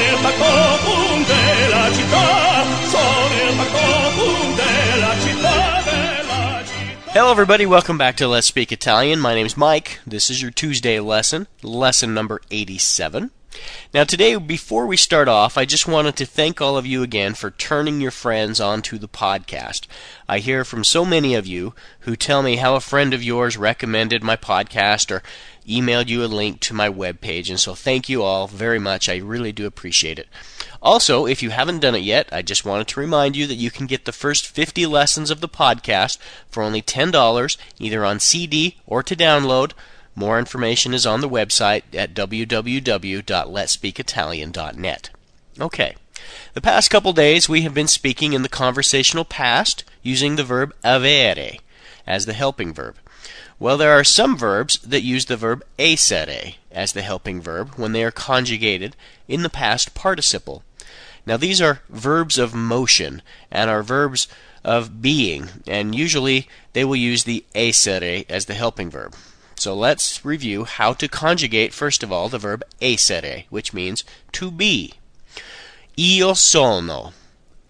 il della città, sono il della città. Hello, everybody. Welcome back to Let's Speak Italian. My name's Mike. This is your Tuesday lesson, lesson number 87. Now, today, before we start off, I just wanted to thank all of you again for turning your friends onto the podcast. I hear from so many of you who tell me how a friend of yours recommended my podcast or emailed you a link to my webpage, and so thank you all very much. I really do appreciate it. Also, if you haven't done it yet, I just wanted to remind you that you can get the first 50 lessons of the podcast for only $10, either on CD or to download. More information is on the website at www.letspeakitalian.net. Okay. The past couple days we have been speaking in the conversational past using the verb avere as the helping verb. Well, there are some verbs that use the verb essere as the helping verb when they are conjugated in the past participle. Now, these are verbs of motion and are verbs of being, and usually they will use the essere as the helping verb. So let's review how to conjugate, first of all, the verb essere, which means to be. Io sono,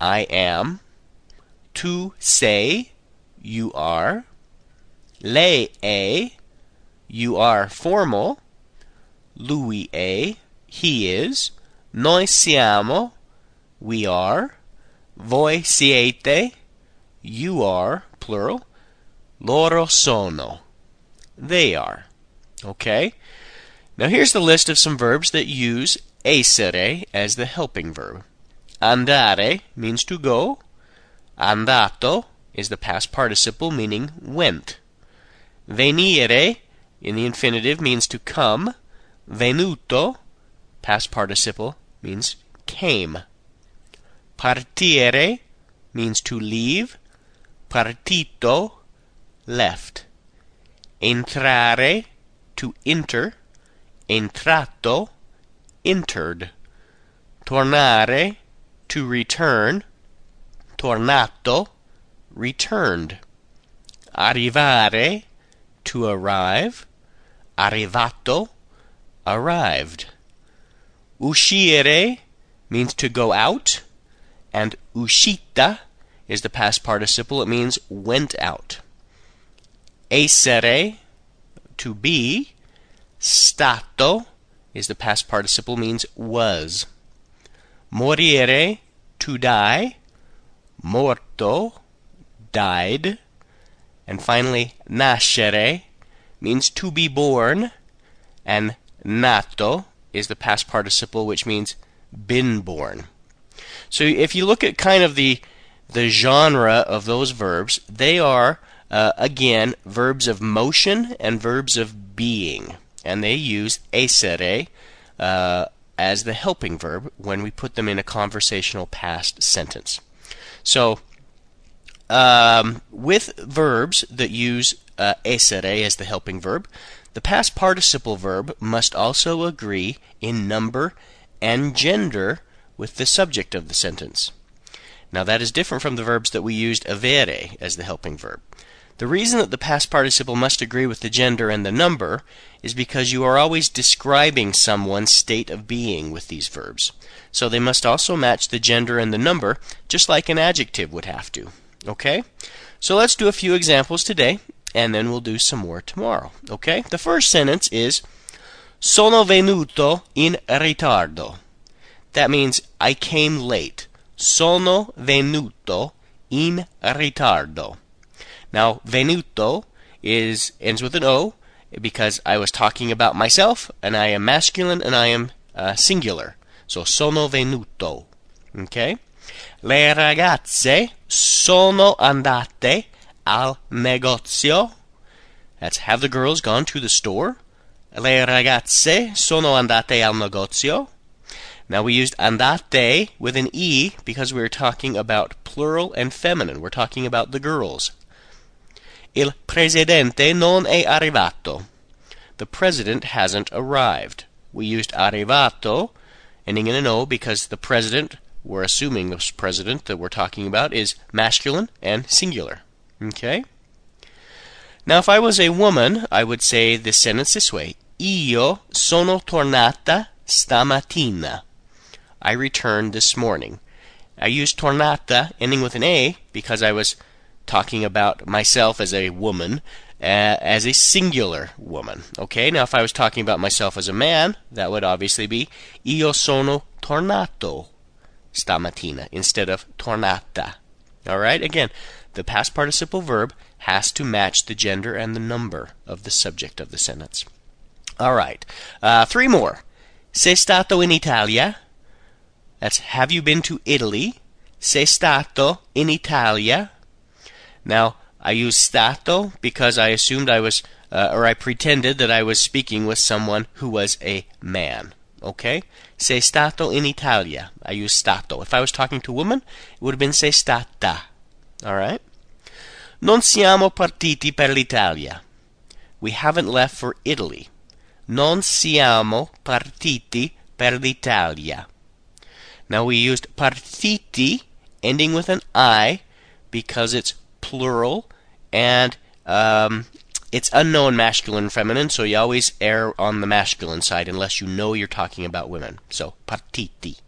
I am. Tu sei, you are. Lei è, you are formal. Lui è, he is. Noi siamo, we are. Voi siete, you are, plural. Loro sono, they are. Okay? Now here's the list of some verbs that use essere as the helping verb. Andare means to go. Andato is the past participle meaning went. Venire in the infinitive means to come. Venuto, past participle, means came. Partire means to leave. Partito, left. Entrare, to enter. Entrato, entered. Tornare, to return. Tornato, returned. Arrivare, to arrive. Arrivato, arrived. Uscire means to go out, and uscita is the past participle. It means went out. Essere, to be. Stato is the past participle, means was. Morire, to die. Morto, died. And finally, nascere means to be born, and nato is the past participle, which means been born. So if you look at kind of the the genre of those verbs, they are uh, again verbs of motion and verbs of being, and they use essere uh, as the helping verb when we put them in a conversational past sentence. So um, with verbs that use uh, essere as the helping verb, the past participle verb must also agree in number and gender with the subject of the sentence. Now that is different from the verbs that we used avere as the helping verb. The reason that the past participle must agree with the gender and the number is because you are always describing someone's state of being with these verbs. So they must also match the gender and the number, just like an adjective would have to. Okay? So let's do a few examples today, and then we'll do some more tomorrow. Okay? The first sentence is Sono venuto in ritardo. That means I came late. Sono venuto in ritardo. Now, venuto is ends with an O because I was talking about myself, and I am masculine and I am uh, singular. So sono venuto. Okay? Le ragazze sono andate al negozio. That's have the girls gone to the store? Le ragazze sono andate al negozio. Now we used andate with an e because we were talking about plural and feminine. We're talking about the girls. Il presidente non è arrivato. The president hasn't arrived. We used arrivato, ending in an O, because the president, we're assuming this president that we're talking about, is masculine and singular. Okay? Now, if I was a woman, I would say this sentence this way Io sono tornata stamattina. I returned this morning. I used tornata ending with an A because I was talking about myself as a woman, uh, as a singular woman. Okay, now if I was talking about myself as a man, that would obviously be io sono tornato stamattina instead of tornata. All right, again, the past participle verb has to match the gender and the number of the subject of the sentence. All right, uh, three more. Sei stato in Italia? That's have you been to Italy? Sei stato in Italia? Now, I use stato because I assumed I was, uh, or I pretended that I was speaking with someone who was a man. Okay? Sei stato in Italia. I use stato. If I was talking to a woman, it would have been sei stata. Alright? Non siamo partiti per l'Italia. We haven't left for Italy. Non siamo partiti per l'Italia. Now we used partiti ending with an I because it's plural and um, it's unknown masculine and feminine, so you always err on the masculine side unless you know you're talking about women. So partiti.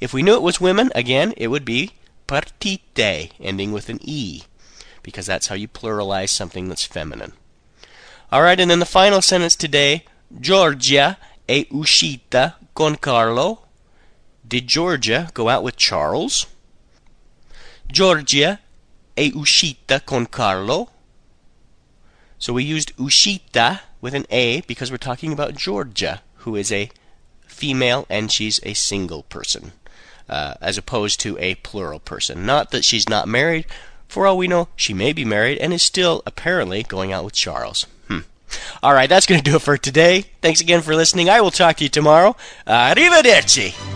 If we knew it was women, again, it would be partite, ending with an E, because that's how you pluralize something that's feminine. All right, and then the final sentence today Giorgia è uscita con Carlo. Did Georgia go out with Charles? Giorgia è uscita con Carlo. So we used uscita with an A because we're talking about Georgia, who is a female and she's a single person, uh, as opposed to a plural person. Not that she's not married. For all we know, she may be married and is still apparently going out with Charles. Hmm. All right, that's going to do it for today. Thanks again for listening. I will talk to you tomorrow. Arrivederci.